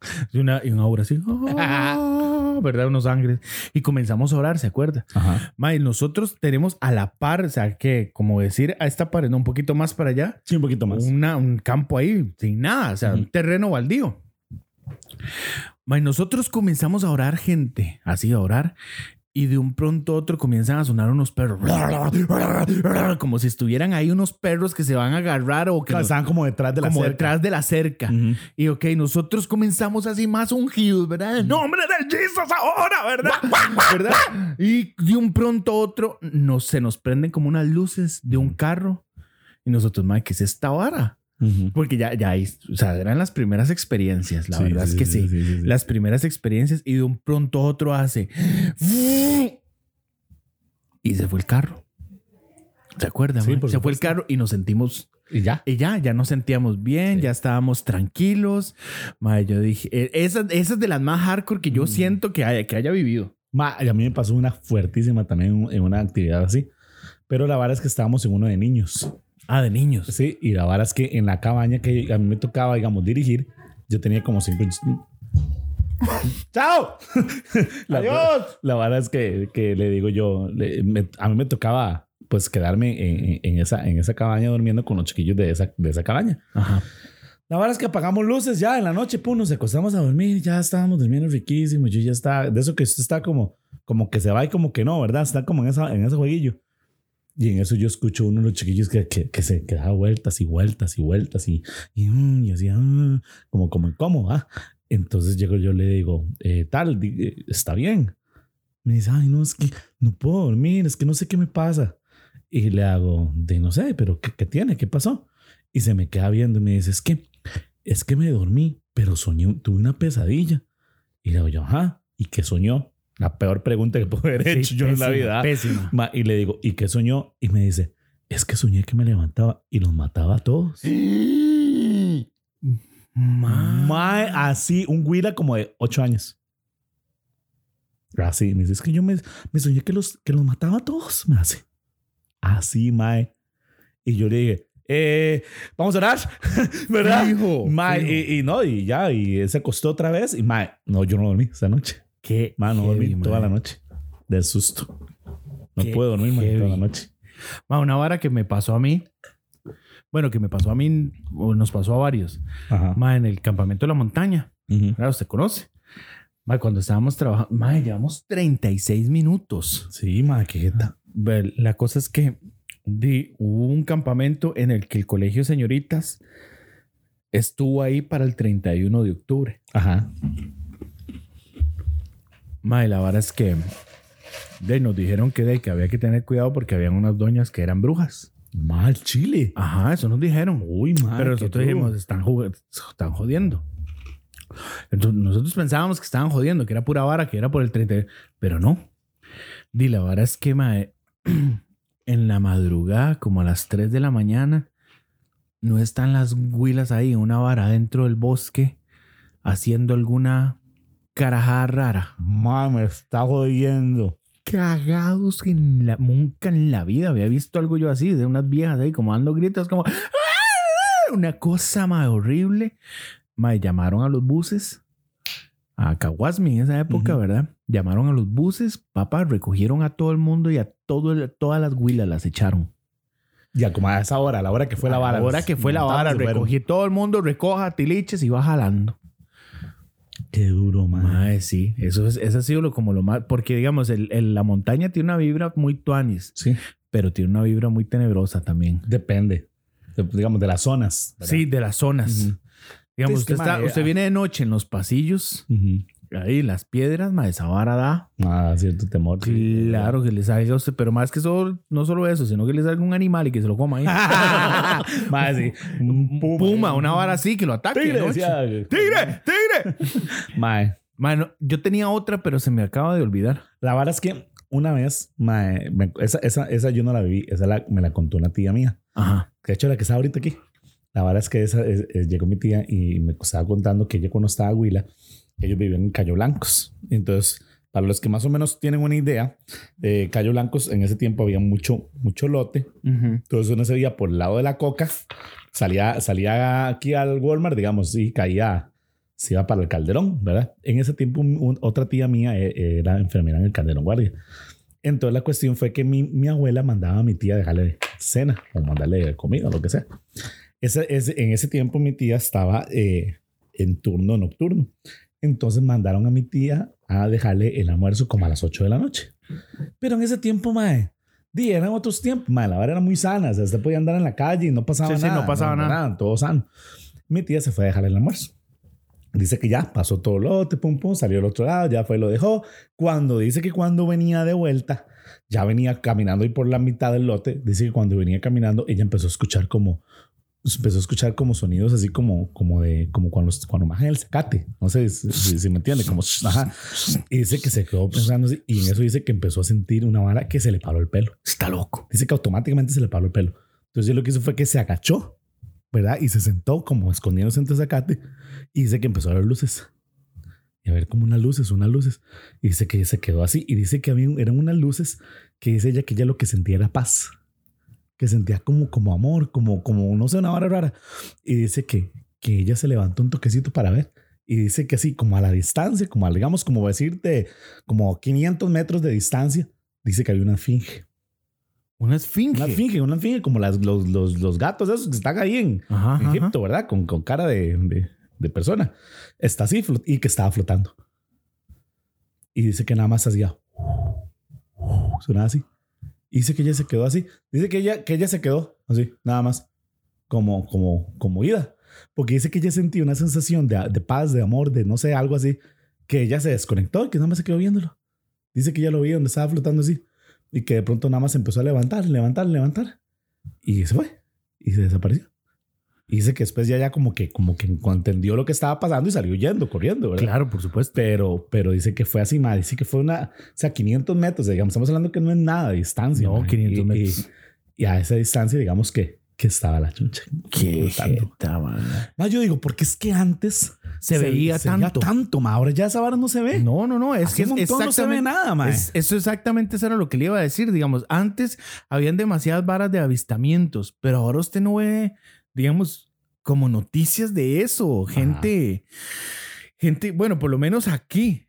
Y una, y una aura así, "Ah", ¿verdad? Unos ángeles. Y comenzamos a orar, ¿se acuerda? Ajá. Ma, y nosotros tenemos a la par, o sea, que como decir a esta pared, no, un poquito más para allá, Sí, un poquito más. una- un campo ahí sin nada, o sea, un terreno baldío. Ma, y nosotros comenzamos a orar, gente, así a orar, y de un pronto a otro comienzan a sonar unos perros, como si estuvieran ahí unos perros que se van a agarrar o que Claro, nos- estaban como detrás de la como cerca. detrás de la cerca. Ujú. Y ok, nosotros comenzamos así más ungidos, ¿verdad? En nombre del Jesus ahora, ¿verdad? ¿verdad? Y de un pronto a otro nos, se nos prenden como unas luces de un carro. Y nosotros, madre, ¿qué es esta vara? Porque ya, ya, o sea, eran las primeras experiencias, la Sí, verdad es que sí. sí, sí. Las primeras experiencias y de un pronto otro hace... Y se fue el carro. ¿Se acuerdan? Sí, se fue el carro y nos sentimos Y ya. y ya, ya nos sentíamos bien, Sí. ya estábamos tranquilos. Mae, yo dije, eh, esa, esa es de las más hardcore que yo Mm. siento que haya, que haya vivido. Ma, y a mí me pasó una fuertísima también en- una actividad así. Pero la vara es que estábamos en uno de niños. Ah, de niños. Sí, y la vara es que en la cabaña que a mí me tocaba, digamos, dirigir, yo tenía como cinco. ¡Chao! La, Adiós. La vara es que, que le digo yo, le- me- a mí me tocaba pues quedarme en, en esa, en esa cabaña durmiendo con los chiquillos de esa, de esa cabaña. Ajá. La verdad es que apagamos luces ya en la noche, pum, nos acostamos a dormir, ya estábamos durmiendo riquísimo. Yo ya está, de eso que usted está como, como que se va y como que no, ¿verdad? Está como en, esa, en ese jueguillo. Y en eso yo escucho uno de los chiquillos que, que, se que da vueltas y vueltas y vueltas y, y, mm, y así, ah, como, como ah. Entonces llego yo le digo, eh, tal, eh, está bien. Me dice, ay, no, es que no puedo dormir, es que no sé qué me pasa. Y le hago, de no sé, pero ¿qué, qué tiene? ¿Qué pasó? Y se me queda viendo y me dice, es que, es que me dormí, pero soñé, tuve una pesadilla. Y le digo yo, ajá, ¿y qué soñó? La peor pregunta que puedo haber hecho yo en la vida. Pésima. Ma, y le digo, ¿y qué soñó? Y me dice, es que soñé que me levantaba y los mataba a todos. Ma- Mae, así, un güira como de ocho años. Así, me dice, es que yo me, me soñé que los, que los mataba a todos. Me hace. Así, mae. Y yo le dije, eh, vamos a orar, ¿verdad? Mae, fijo. y, y no, y ya, y él se acostó otra vez. Y mae, no, yo no dormí esa noche. Qué Mae, no dormí toda la noche. Del susto. No Qué puedo dormir, mae, toda la noche. Ma, una vara que me pasó a mí. Bueno, que me pasó a mí, o nos pasó a varios. Ajá. Ma, en el campamento de la montaña. Claro, usted conoce. Ma, cuando estábamos trabajando, ma, llevamos 36 minutos. Sí, mae, qué jeta. La cosa es que di- hubo un campamento en el que el colegio señoritas estuvo ahí para el 31 de octubre. Ajá. Ma, y la vara es que de, nos dijeron que, de, que había que tener cuidado porque habían unas doñas que eran brujas. Mal Chile. Ajá, eso nos dijeron. Uy, mae. Pero nosotros dijimos, están, están jodiendo. Entonces nosotros pensábamos que estaban jodiendo, que era pura vara, que era por el 30. Pero no. Di, la vara es que mae, en la madrugada, como a las 3 de la mañana, no están las huilas ahí, una vara dentro del bosque, haciendo alguna carajada rara. Mae, me está jodiendo. Cagados que en la, nunca en la vida había visto algo yo así, de unas viejas ahí como dando gritos, como "¡Ah!". una cosa más horrible. Mae, llamaron a los buses a Kawasmi en esa época. ¿verdad? Llamaron a los buses, papá, recogieron a todo el mundo y a todo el- todas las huilas las echaron. Ya, como a esa hora, a la hora que fue la vara. Ahora que fue la vara, recogí todo el mundo, recoja tiliches y va jalando. Qué duro, man. Mae, sí, eso, es, eso ha sido lo, como lo más, porque digamos, el- el- la montaña tiene una vibra muy tuanis, Sí. pero tiene una vibra muy tenebrosa también. Depende. De- digamos, de las zonas. ¿verdad? Sí, de las zonas. Digamos, usted, está- usted ah. viene de noche en los pasillos. Ahí las piedras, mae, esa vara da. Ah, cierto temor. Claro que le salga a usted, pero más que eso, no solo eso, sino que le salga un animal y que se lo coma ahí. Más sí. un puma, una vara así que lo ataque. Tigre, decía. ¡Tigre! ¡Tigre! Mae. Mano, yo tenía otra, pero se me acaba de olvidar. La vara es que una vez, mae, me- esa, esa, esa yo no la viví. Esa la- me la contó una tía mía. Ajá. De hecho, la que está ahorita aquí. La verdad es que esa, es- es- llegó mi tía y me estaba contando que ella cuando estaba en Huila, ellos vivían en Cayo Blancos. Entonces, para los que más o menos tienen una idea, de Cayo Blancos en ese tiempo había mucho, mucho lote. Entonces uno se veía por el lado de la coca, salía, salía aquí al Walmart, digamos, y caía, se iba para el Calderón, ¿verdad? En ese tiempo un- un- otra tía mía eh, era enfermera en el Calderón Guardia. Entonces la cuestión fue que mi, mi abuela mandaba a mi tía a dejarle cena o mandarle comida o lo que sea. Ese, ese- en ese tiempo mi tía estaba eh, en turno nocturno. Entonces mandaron a mi tía a dejarle el almuerzo como a las 8 de la noche. Pero en ese tiempo, mae, di, eran otros tiempos, mae, la vara era muy sana. O sea, usted podía andar en la calle y no pasaba Sí, sí, nada. no pasaba nada. Todo sano. Mi tía se fue a dejar el almuerzo. Dice que ya pasó todo el lote, pum, pum, salió al otro lado, ya fue, lo dejó. Cuando dice que cuando venía de vuelta, ya venía caminando y por la mitad del lote, dice que cuando venía caminando, ella empezó a escuchar como, empezó a escuchar como sonidos así como, como de, como cuando, cuando bajan el zacate. No sé si, si- si me entiende, como, ajá. Y dice que se quedó pensando y en eso dice que empezó a sentir una vara que se le paró el pelo. Está loco. Dice que automáticamente se le paró el pelo. Entonces, lo que hizo fue que se agachó, ¿verdad? Y se sentó como escondiéndose entre zacate. Y dice que empezó a ver luces. Y a ver como unas luces, unas luces. Y dice que se quedó así. Y dice que había, eran unas luces que dice ella que ella lo que sentía era paz. Que sentía como, como amor, como, como, no sé, una vara rara. Y dice que, que ella se levantó un toquecito para ver. Y dice que así, como a la distancia, como a, digamos, como decirte, como 500 metros de distancia, dice que había una finge. Una esfinge. Una finge, una finge como las, los, los, los gatos esos que están ahí en, Ajá, en ajá. Egipto, ¿verdad? Con, con cara de, de, de persona. Está así y que estaba flotando. Y dice que nada más hacía. Sonaba así. Dice que ella se quedó así. Dice que ella, que ella se quedó así, nada más. Como, como, como ida. Porque dice que ella sentía una sensación de, de paz, de amor, de no sé, algo así. Que ella se desconectó y que nada más se quedó viéndolo. Dice que ya lo vio donde estaba flotando así. Y que de pronto nada más empezó a levantar, levantar, levantar. Y se fue. Y se desapareció. Y dice que después ya, ya como que, como que entendió lo que estaba pasando y salió yendo, corriendo, ¿verdad? Claro, por supuesto. Pero, pero dice que fue así, más Dice que fue una, o sea, 500 metros, digamos. Estamos hablando que no es nada de distancia. No, ma. 500 Y- metros. Y, y a esa distancia, digamos que, que estaba la chuncha. Qué jeta. Ma, yo digo, porque es que antes Se veía tanto. tanto, ma. Ahora ya esa vara no se ve. No, no, no. Es Hace que un es montón no se ve nada, ma. es- eso exactamente eso era lo que le iba a decir. Digamos, antes habían demasiadas varas de avistamientos, pero ahora usted no ve, digamos, como noticias de eso. Gente, gente, bueno, por lo menos aquí,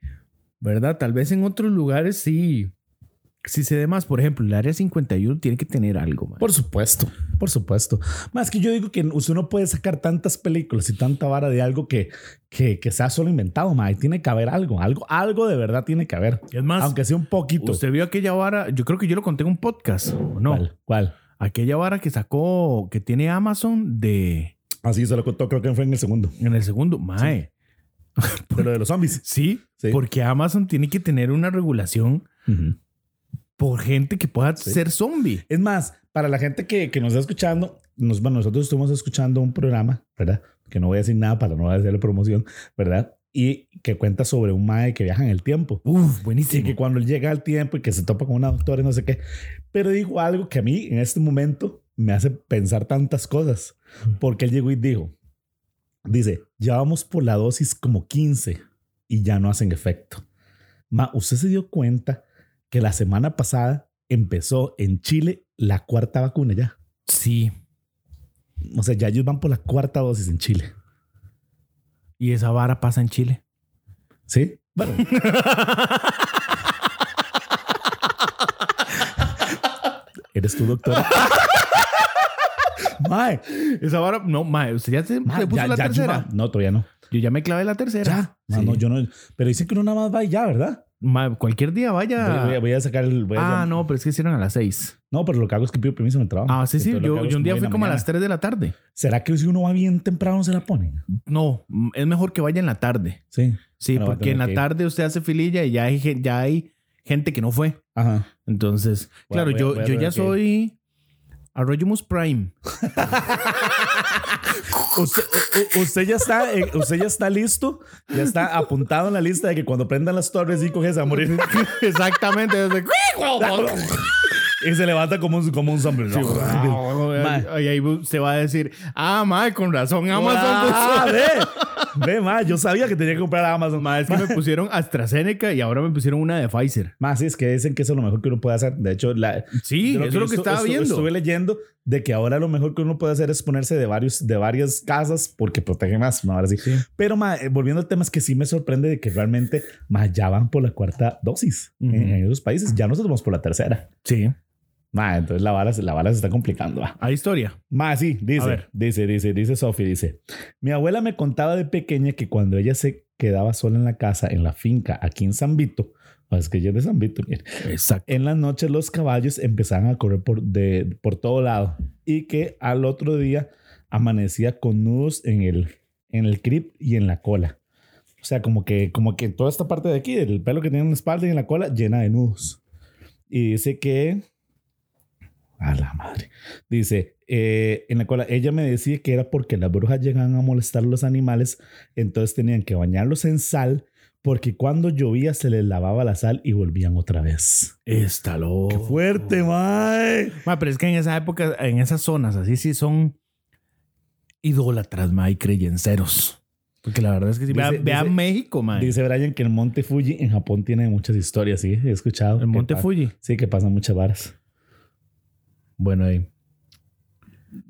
¿verdad? Tal vez en otros lugares sí, sí se dé más. Por ejemplo, el área 51 tiene que tener algo, man. Por supuesto, por supuesto. Más que yo digo que usted no puede sacar tantas películas y tanta vara de algo que, que, que sea solo inventado, ma. Ahí Tiene que haber algo, algo, algo de verdad tiene que haber. Es más, Aunque sea un poquito. usted vio aquella vara, yo creo que yo lo conté en un podcast, ¿o no? ¿Cuál? ¿Cuál? Aquella vara que sacó, que tiene Amazon de... Así se lo contó, creo que fue en el segundo. En el segundo, mae. De lo de los zombies. Sí, Sí. porque Amazon tiene que tener una regulación por gente que pueda Sí. ser zombie. Es más, para la gente que, que nos está escuchando, nos, bueno, nosotros estuvimos escuchando un programa, ¿verdad? Que no voy a decir nada para no hacerle promoción, ¿verdad? Y que cuenta sobre un mae que viaja en el tiempo. Uf, Y buenísimo. que cuando él llega al tiempo y que se topa con una doctora y no sé qué. Pero dijo algo que a mí en este momento me hace pensar tantas cosas. Porque él llegó y dijo, dice, ya vamos por la dosis como 15 y ya no hacen efecto. Ma, ¿usted se dio cuenta que la semana pasada empezó en Chile la cuarta vacuna ya? Sí. O sea, ya ellos van por la cuarta dosis en Chile. Y esa vara pasa en Chile. ¿Sí? Bueno. ¿Eres tu doctora? Mae, Esa vara, no, mae, usted ya se mae, puso ya- la ya tercera. no, todavía no. Yo ya me clavé la tercera. Ya. No, Sí. no, yo no. Pero dicen que uno nada más va y ya, ¿verdad? Cualquier día vaya. Voy, voy a- sacar el. voy a- ah, no, pero es que hicieron a las seis. No, pero lo que hago es que pido permiso en el trabajo. Ah, sí, sí. Yo, yo un día fui como a las 3 de la tarde. ¿Será que si uno va bien temprano se la ponen? No, es mejor que vaya en la tarde. Sí. Sí, Bueno, porque en la tarde usted hace fililla y ya hay, ya hay gente que no fue. Ajá. Entonces, claro, voy yo, voy yo ya soy Arroyomus Prime. Usted, usted ya está, eh, usted ya está listo, ya está apuntado en la lista de que cuando prendan las torres y coges a morir Exactamente. y se levanta como un, como un zombie. Ma. y ahí se va a decir, ah, mae, con razón, Amazon. Ah, ve, ma, yo sabía que tenía que comprar a Amazon. Ma, es que me pusieron AstraZeneca y ahora me pusieron una de Pfizer. Más sí, es que dicen que eso es lo mejor que uno puede hacer. De hecho, la, Sí, de eso es lo que estaba estu- viendo. Estuve leyendo de que ahora lo mejor que uno puede hacer es ponerse de varios, de varias casas porque protege más. ¿no? Ahora sí. Sí. Pero ma, eh, volviendo al tema, es que sí me sorprende de que realmente ma, ya van por la cuarta dosis Ujú. en, en esos países. Ya nosotros vamos por la tercera. Sí. Ma, entonces la vara, la vara se está complicando. Hay historia. Ma, sí, dice, dice, dice, dice Sophie, dice. Mi abuela me contaba de pequeña que cuando ella se quedaba sola en la casa, en la finca, aquí en San Vito, es que ella es de San Vito, Exacto. en las noches los caballos empezaban a correr por, de, por todo lado y que al otro día amanecía con nudos en el, en el crip y en la cola. O sea, como que, como que toda esta parte de aquí, del pelo que tiene en la espalda y en la cola, llena de nudos. Y dice que... A la madre. Dice, eh, en la cola, ella me decía que era porque las brujas llegaban a molestar a los animales, entonces tenían que bañarlos en sal, porque cuando llovía se les lavaba la sal y volvían otra vez. Está loco. ¡Qué fuerte, mae! Ma, pero es que en esa época, en esas zonas, así sí son idólatras, ma, y creyenceros. Porque la verdad es que si Dice- vean, dice- México, ma. Dice Brian que el Monte Fuji en Japón tiene muchas historias, sí, he escuchado. el Monte Fuji. Sí, que pasan muchas varas. Bueno, ahí.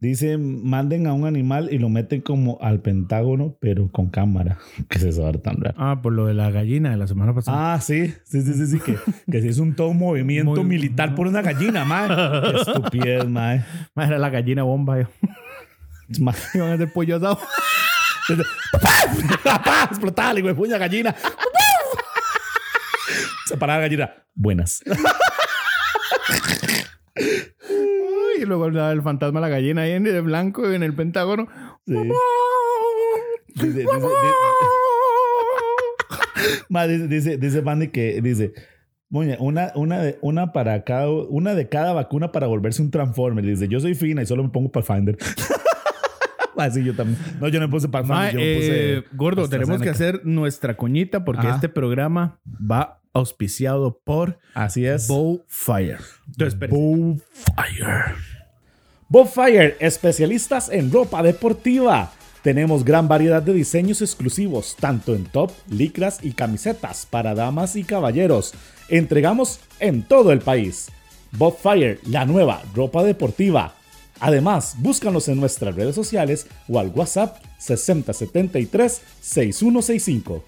Dice, manden a un animal y lo meten como al Pentágono, pero con cámara. ¿Qué es eso ahora tan raro? Ah, por lo de la gallina de la semana pasada. Ah, sí, sí, sí, sí, sí, que, que sí es un todo un movimiento Muy- militar por una gallina. Qué estupidez, mae. Ma, era la gallina bomba. yo. Iban a hacer pollo asado. ¡Papá! Explotaba, le puña gallina. Se paraba la gallina. Buenas. Y luego el, el fantasma la gallina ahí en de blanco en el Pentágono. Sí. Dice, dice, di- Ma, dice, dice, dice Mandy que dice, una, una, de, una, para cada, una de cada vacuna para volverse un Transformer. Dice, yo soy fina y solo me pongo Pathfinder. Así yo también. No, yo no me puse Pathfinder. Ma, yo me puse eh, gordo, tenemos que hacer nuestra coñita porque Ajá. este programa va auspiciado por Así es. Bowfire. Entonces. Bowfire. Bowfire, especialistas en ropa deportiva. Tenemos gran variedad de diseños exclusivos, tanto en top, licras y camisetas para damas y caballeros. Entregamos en todo el país. Bobfire, la nueva ropa deportiva. Además, búscanos en nuestras redes sociales o al WhatsApp 6073 6165.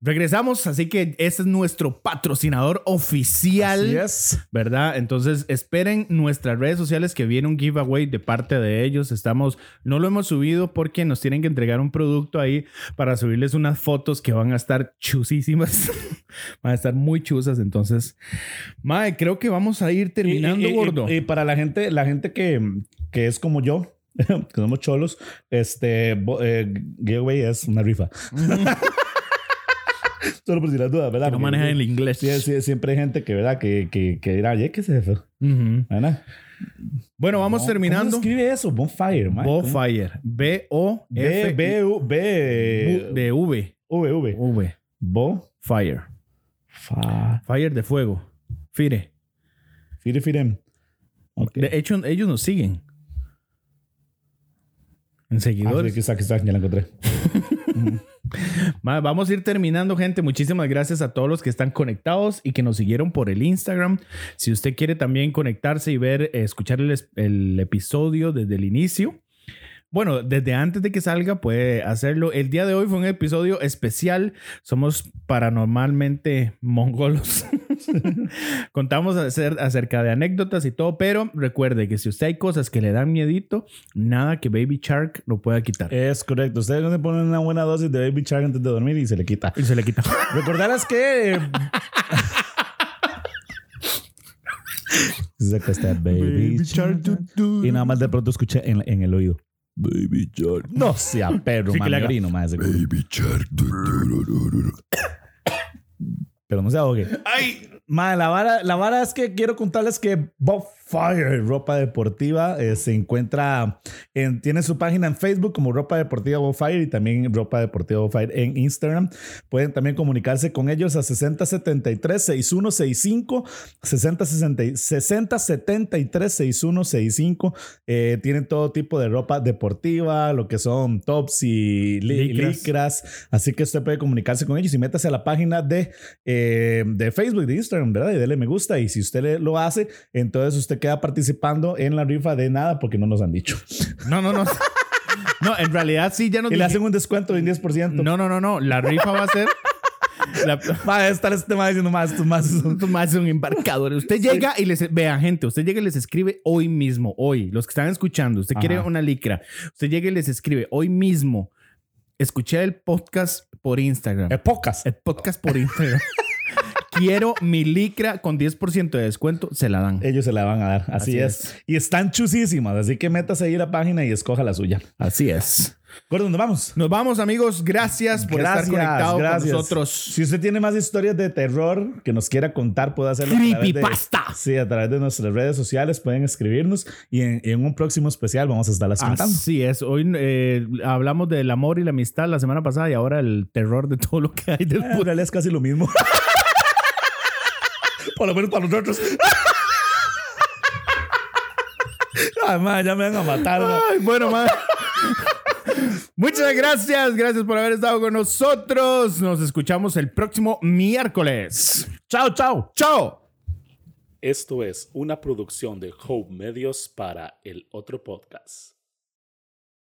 Regresamos, así que este es nuestro patrocinador oficial. Así es. ¿Verdad? Entonces esperen nuestras redes sociales que viene un giveaway de parte de ellos. Estamos, no lo hemos subido porque nos tienen que entregar un producto ahí para subirles unas fotos que van a estar chusísimas. van a estar muy chusas. Entonces, Mae, creo que vamos a ir terminando, Y- y- y- gordo. Y, para la gente, la gente que, que es como yo, que somos cholos, este eh, giveaway es una rifa. Solo por si las dudas, ¿verdad? que no manejan el inglés. Sí, sí, siempre hay gente que, ¿verdad? Que, que, que dirá, oye, ¿qué es eso? Ujú. ¿Verdad? Bueno, vamos terminando. ¿Cómo escribe eso? Bonfire, man. ¿Cómo? Bowfire. B-O-F. B, B, U, B, de V. V, V. V. Bo, Fire. de fuego. Fire. fire, firem. Ok. De hecho, ellos nos siguen. En Ah, seguidores. sí, aquí está, aquí está, ya la encontré. Vamos a ir terminando, gente. Muchísimas gracias a todos los que están conectados y que nos siguieron por el Instagram. Si usted quiere también conectarse y ver, eh, escuchar el, es- el episodio desde el inicio. Bueno, desde antes de que salga puede hacerlo. El día de hoy fue un episodio especial. Somos paranormalmente mongolos. Contamos acer- acerca de anécdotas y todo, pero recuerde que si usted hay cosas que le dan miedito, nada que Baby Shark lo pueda quitar. Es correcto. Ustedes no se ponen una buena dosis de Baby Shark antes de dormir y se le quita. y se le quita. Recordarás que. eh, acuesta Baby, Shark. Y nada más de pronto escuché en, en el oído. Baby Shark. No sea perro, Sí, más seguro. Pero no se ahogue. ¡Ay! Ma, la vara, la vara es que quiero contarles que Bob Fire, ropa deportiva, eh, se encuentra en, tiene su página en Facebook como ropa deportiva Bob Fire y también ropa deportiva Bob Fire en Instagram. Pueden también comunicarse con ellos a 6073-6165, 6073-6165. Eh, tienen todo tipo de ropa deportiva, lo que son tops y li- Licras. licras. Así que usted puede comunicarse con ellos y métase a la página de eh, de Facebook, de Instagram, ¿verdad? Y dele me gusta. Y si usted lo hace, entonces usted queda participando en la rifa de nada porque no nos han dicho. No, no, no. No, en realidad sí, ya nos Y le hacen un descuento de un 10%. No, no, no, no. La rifa va a ser. La... Va a estar este tema diciendo más, más. Estos más son embarcadores. Usted llega y les. Vean, gente, usted llega y les escribe hoy mismo, hoy. Los que están escuchando, usted quiere Ajá. una licra. Usted llega y les escribe hoy mismo. Escuché el podcast por Instagram. Es pocas. El podcast por Instagram. Quiero mi licra con 10% de descuento. Se la dan. Ellos se la van a dar. Así, Así es. Y están chusísimas. Así que métase ahí a la página y escoja la suya. Así es. Gordo, ¿dónde vamos? Nos vamos, amigos. Gracias por estar conectados con nosotros. Si usted tiene más historias de terror que nos quiera contar, puede hacerlo. a través de- Creepypasta. Sí, a través de nuestras redes sociales pueden escribirnos y en, en un próximo especial vamos a estarlas contando. Así es. Hoy eh, hablamos del amor y la amistad la semana pasada y ahora el terror de todo lo que hay Eh, después. realidad es casi lo mismo. Por lo menos para nosotros. Man, ya me van a matar. Ay, bueno, man. Muchas gracias. Gracias por haber estado con nosotros. Nos escuchamos el próximo miércoles. Chao, chao. ¡Chao! Esto es una producción de Hope Medios para el otro podcast.